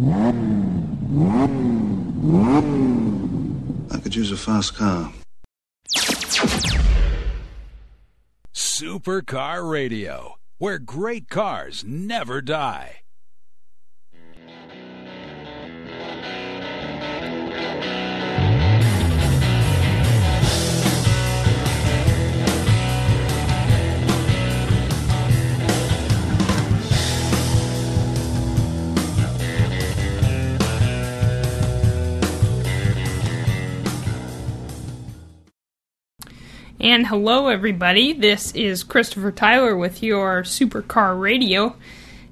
I could use a fast car. Supercar Radio, where great cars never die. And hello, everybody. This is Christopher Tyler with your Supercar Radio.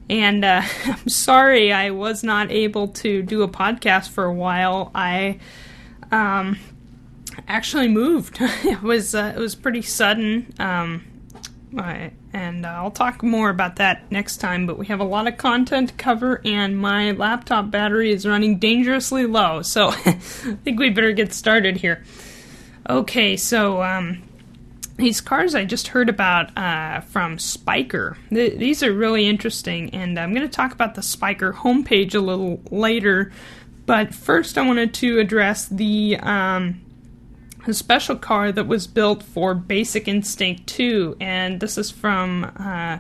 And uh, I'm sorry I was not able to do a podcast for a while. I um, actually moved. it was uh, it was pretty sudden. Um, I, and uh, I'll talk more about that next time. But we have a lot of content to cover, and my laptop battery is running dangerously low. So I think we better get started here. Okay, so um, these cars I just heard about uh, from Spyker. Th- these are really interesting, and I'm going to talk about the Spyker homepage a little later. But first, I wanted to address the um, a special car that was built for Basic Instinct 2, and this is from uh,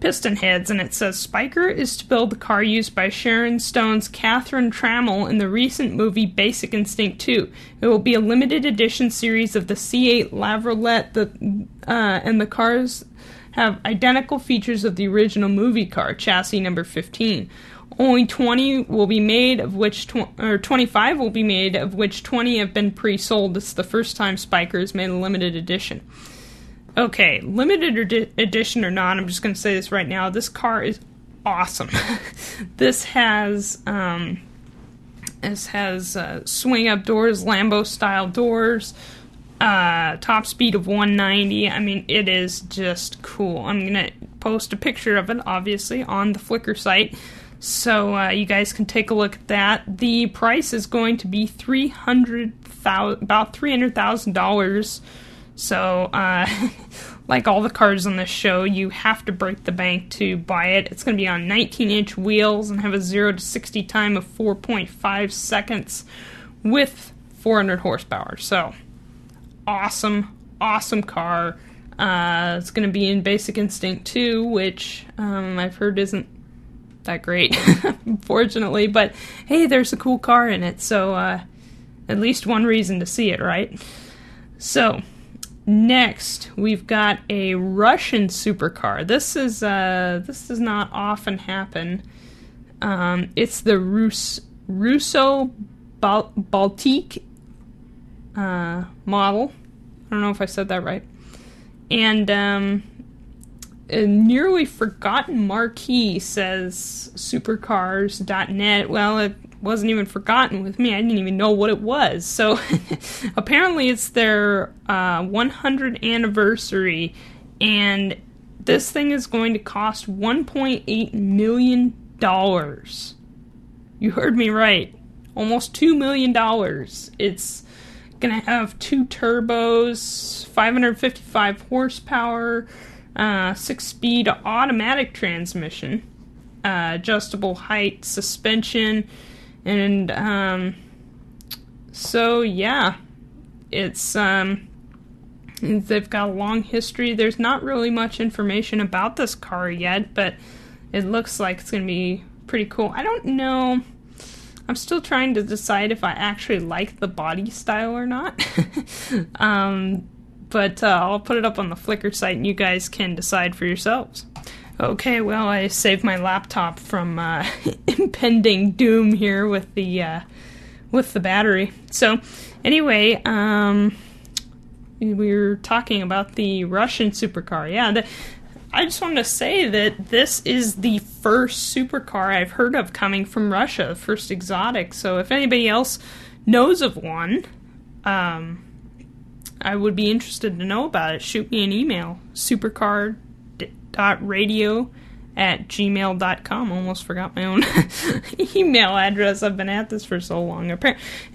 PistonHeads, and it says Spyker is to build the car used by Sharon Stone's Catherine Tramell in the recent movie Basic Instinct 2. It will be a limited edition series of the C8 Laviolette, the, uh, and the cars have identical features of the original movie car, chassis number 15. Only 20 will be made, of which tw- or 25 will be made, of which 20 have been pre-sold. This is the first time Spyker has made a limited edition. Okay, limited edition or not, I'm just going to say this right now. This car is awesome. this has um, this has uh, swing up doors, Lambo style doors, uh, top speed of 190. I mean, it is just cool. I'm gonna post a picture of it, obviously, on the Flickr site, so uh, you guys can take a look at that. The price is going to be three hundred thousand, about three hundred thousand dollars so, uh, like all the cars on this show, you have to break the bank to buy it. It's going to be on 19 inch wheels and have a 0 to 60 time of 4.5 seconds with 400 horsepower. So, awesome, awesome car. Uh, it's going to be in Basic Instinct 2, which um, I've heard isn't that great, unfortunately. But hey, there's a cool car in it, so uh, at least one reason to see it, right? So, Next, we've got a Russian supercar. This is uh, this does not often happen. Um, it's the Rus- Russo Bal- Baltic uh, model. I don't know if I said that right. And um, a nearly forgotten marquee says supercars.net. Well, it wasn't even forgotten with me. I didn't even know what it was. So apparently, it's their uh, 100 anniversary, and this thing is going to cost 1.8 million dollars. You heard me right. Almost $2 million. It's going to have two turbos, 555 horsepower, uh, six speed automatic transmission, uh, adjustable height suspension, and um, so yeah, it's um, they've got a long history. There's not really much information about this car yet, but it looks like it's going to be pretty cool. I don't know. I'm still trying to decide if I actually like the body style or not. um, but uh, I'll put it up on the Flickr site and you guys can decide for yourselves. Okay, well, I saved my laptop from uh, impending doom here with the uh, with the battery. So, anyway, um, we were talking about the Russian supercar. Yeah, the, I just wanted to say that this is the first supercar I've heard of coming from Russia, first exotic. So, if anybody else knows of one, um, I would be interested to know about it. Shoot me an email, supercar radio at gmail.com. Almost forgot my own email address. I've been at this for so long.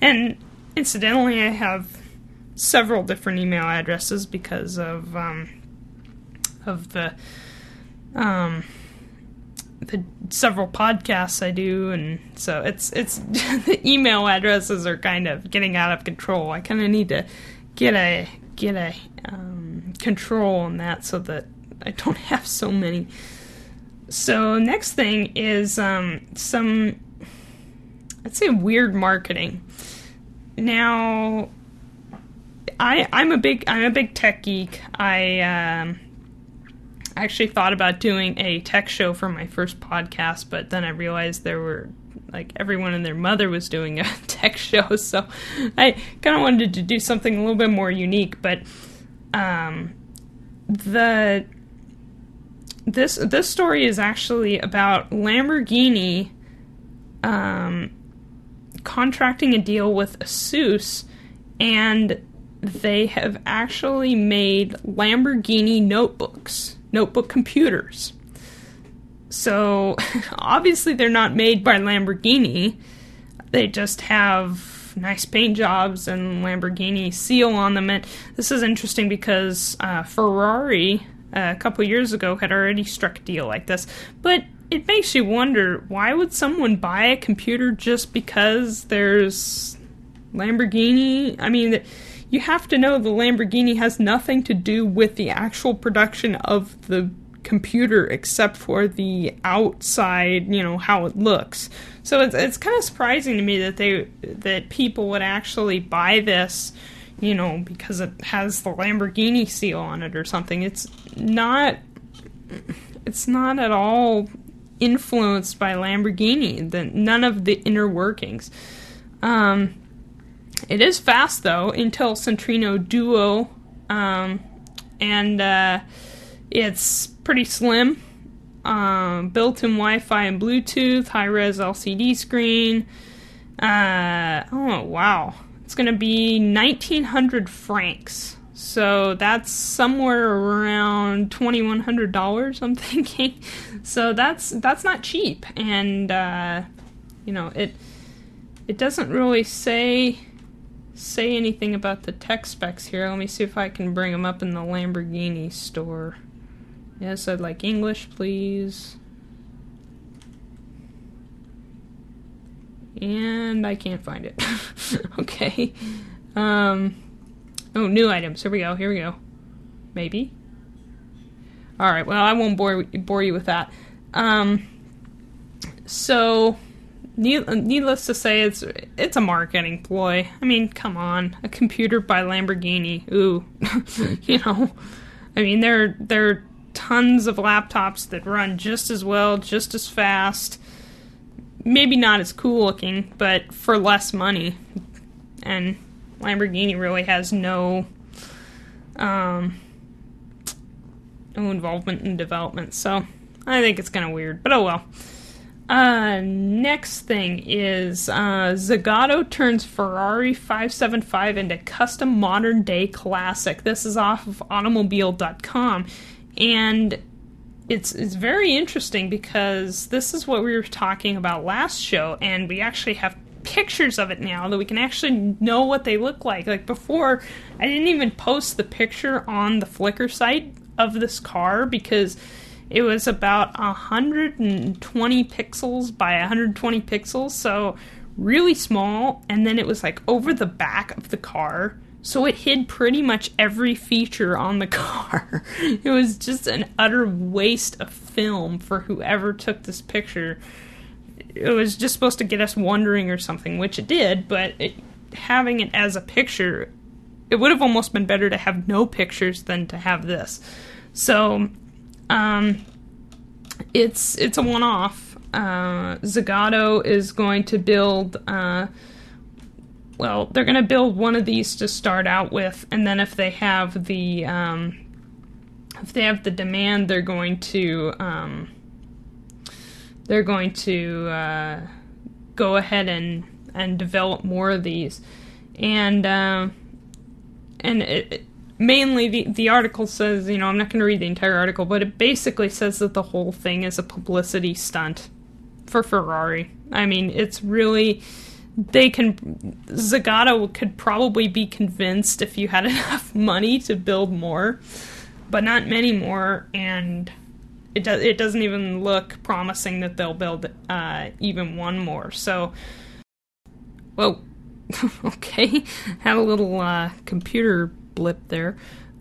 And incidentally, I have several different email addresses because of um, of the um, the several podcasts I do, and so it's it's the email addresses are kind of getting out of control. I kind of need to get a get a um, control on that so that I don't have so many. So next thing is um, some I'd say weird marketing. Now, I I'm a big I'm a big tech geek. I um, actually thought about doing a tech show for my first podcast, but then I realized there were like everyone and their mother was doing a tech show, so I kind of wanted to do something a little bit more unique. But um, the this this story is actually about Lamborghini um, contracting a deal with Asus, and they have actually made Lamborghini notebooks, notebook computers. So obviously they're not made by Lamborghini. They just have nice paint jobs and Lamborghini seal on them. And this is interesting because uh, Ferrari a couple years ago had already struck a deal like this. But it makes you wonder why would someone buy a computer just because there's Lamborghini? I mean, you have to know the Lamborghini has nothing to do with the actual production of the computer except for the outside, you know, how it looks. So it's it's kind of surprising to me that they that people would actually buy this, you know, because it has the Lamborghini seal on it or something. It's not it's not at all influenced by Lamborghini. The, none of the inner workings. Um, it is fast though. Intel Centrino Duo, um, and uh, it's pretty slim. Um, built-in Wi-Fi and Bluetooth, high-res LCD screen. Uh, oh wow, it's gonna be 1900 francs. So that's somewhere around twenty-one hundred dollars. I'm thinking. So that's that's not cheap, and uh, you know it. It doesn't really say say anything about the tech specs here. Let me see if I can bring them up in the Lamborghini store. Yes, I'd like English, please. And I can't find it. okay. Um, oh, new items. Here we go. Here we go. Maybe. All right. Well, I won't bore bore you with that. Um, so needless to say, it's it's a marketing ploy. I mean, come on, a computer by Lamborghini. Ooh, you know, I mean, there there are tons of laptops that run just as well, just as fast. Maybe not as cool looking, but for less money. And Lamborghini really has no um, no involvement in development. So I think it's kind of weird, but oh well. Uh, next thing is uh, Zagato turns Ferrari 575 into custom modern day classic. This is off of automobile.com. And it's it's very interesting because this is what we were talking about last show, and we actually have pictures of it now that we can actually know what they look like. Like before, I didn't even post the picture on the Flickr site of this car because it was about 120 pixels by 120 pixels, so really small, and then it was like over the back of the car. So it hid pretty much every feature on the car. it was just an utter waste of film for whoever took this picture. It was just supposed to get us wondering or something, which it did, but it, having it as a picture, it would have almost been better to have no pictures than to have this. So um, it's it's a one off. Uh, Zagato is going to build. Uh, well, they're going to build one of these to start out with, and then if they have the um, if they have the demand, they're going to um, they're going to uh, go ahead and and develop more of these, and uh, and it, mainly the, the article says, you know, I'm not going to read the entire article, but it basically says that the whole thing is a publicity stunt for Ferrari. I mean, it's really they can Zagato could probably be convinced if you had enough money to build more, but not many more and it does it doesn't even look promising that they'll build uh, even one more. So, well, okay, had a little uh, computer blip there.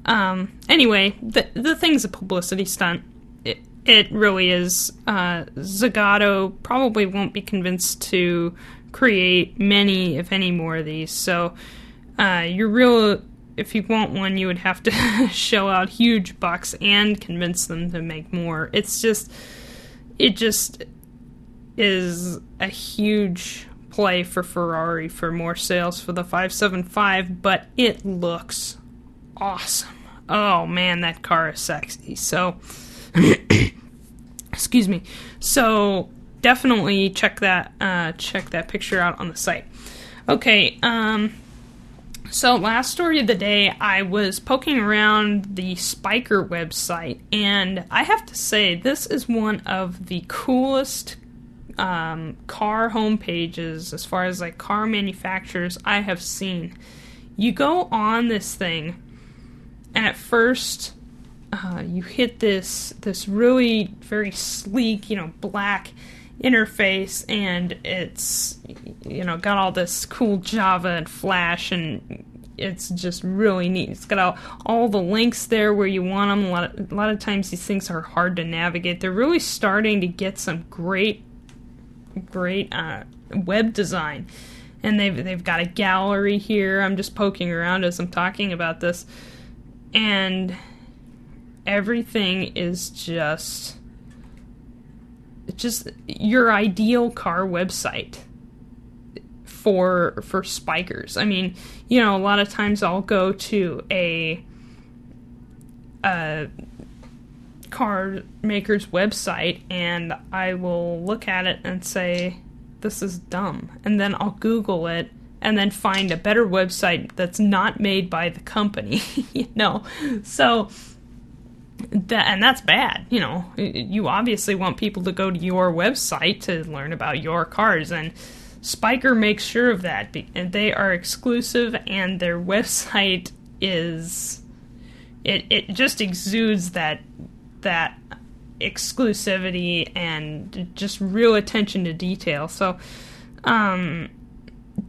Um, anyway, the the thing's a publicity stunt. It it really is. Uh, Zagato probably won't be convinced to create many, if any, more of these. So, uh, you're real if you want one, you would have to shell out huge bucks and convince them to make more. It's just, it just is a huge play for Ferrari for more sales for the 575, but it looks awesome. Oh man, that car is sexy. So, excuse me. So definitely check that uh, check that picture out on the site. Okay, um, so, last story of the day, I was poking around the Spyker website, and I have to say, this is one of the coolest um, car homepages as far as like car manufacturers I have seen. You go on this thing, and at first, uh, you hit this this really very sleek, you know, black interface and it's you know got all this cool Java and Flash and it's just really neat. It's got all, all the links there where you want them. A lot, of, a lot of times these things are hard to navigate. They're really starting to get some great, great uh, web design, and they've they've got a gallery here. I'm just poking around as I'm talking about this, and everything is just just your ideal car website for for Spykers. I mean, you know, a lot of times I'll go to a a car maker's website and I will look at it and say this is dumb. And then I'll Google it and then find a better website that's not made by the company, you know. So that and that's bad you know. You obviously want people to go to your website to learn about your cars and Spyker makes sure of that and they are exclusive and their website is it it just exudes that that exclusivity and just real attention to detail. So um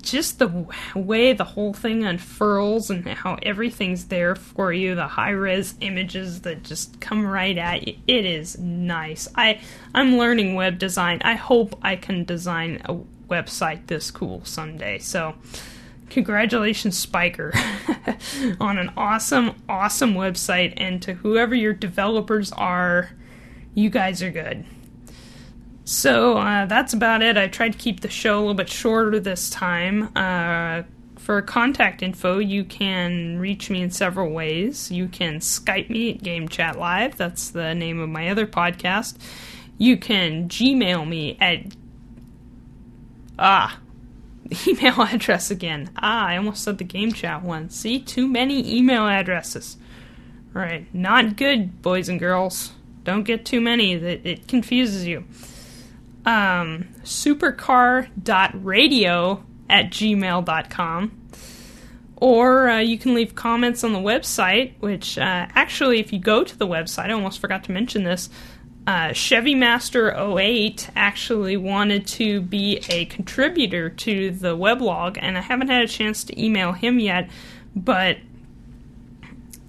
just the way the whole thing unfurls and how everything's there for you the high res images that just come right at you it is nice. I i'm learning web design. I hope i can design a website this cool someday. So congratulations Spyker on an awesome awesome website and to whoever your developers are you guys are good so uh, that's about it. I tried to keep the show a little bit shorter this time. Uh, for contact info, you can reach me in several ways. You can Skype me at Game Chat Live. That's the name of my other podcast. You can Gmail me at ah email address again. Ah, I almost said the Game Chat one. See, too many email addresses. All right, not good, boys and girls. Don't get too many. It, it confuses you um, supercar.radio at gmail.com. Or uh, you can leave comments on the website, which uh, actually, if you go to the website, I almost forgot to mention this. Uh, Chevy Master 08 actually wanted to be a contributor to the weblog, and I haven't had a chance to email him yet, but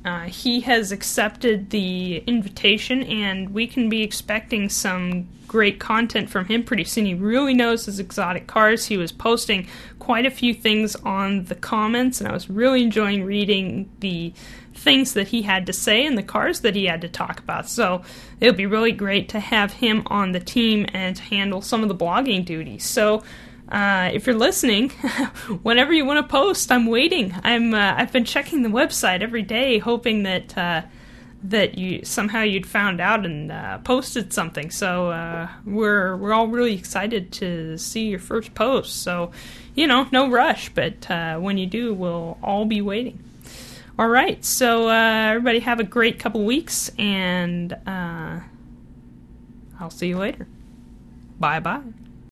uh, he has accepted the invitation, and we can be expecting some great content from him pretty soon. He really knows his exotic cars. He was posting quite a few things on the comments, and I was really enjoying reading the things that he had to say and the cars that he had to talk about. So it'll be really great to have him on the team and handle some of the blogging duties. So uh, if you're listening, whenever you want to post, I'm waiting. I'm uh, I've been checking the website every day, hoping that uh, that you somehow you'd found out and uh, posted something. So uh, we're we're all really excited to see your first post. So you know, no rush, but uh, when you do, we'll all be waiting. All right, so uh, everybody have a great couple weeks, and uh, I'll see you later. Bye bye.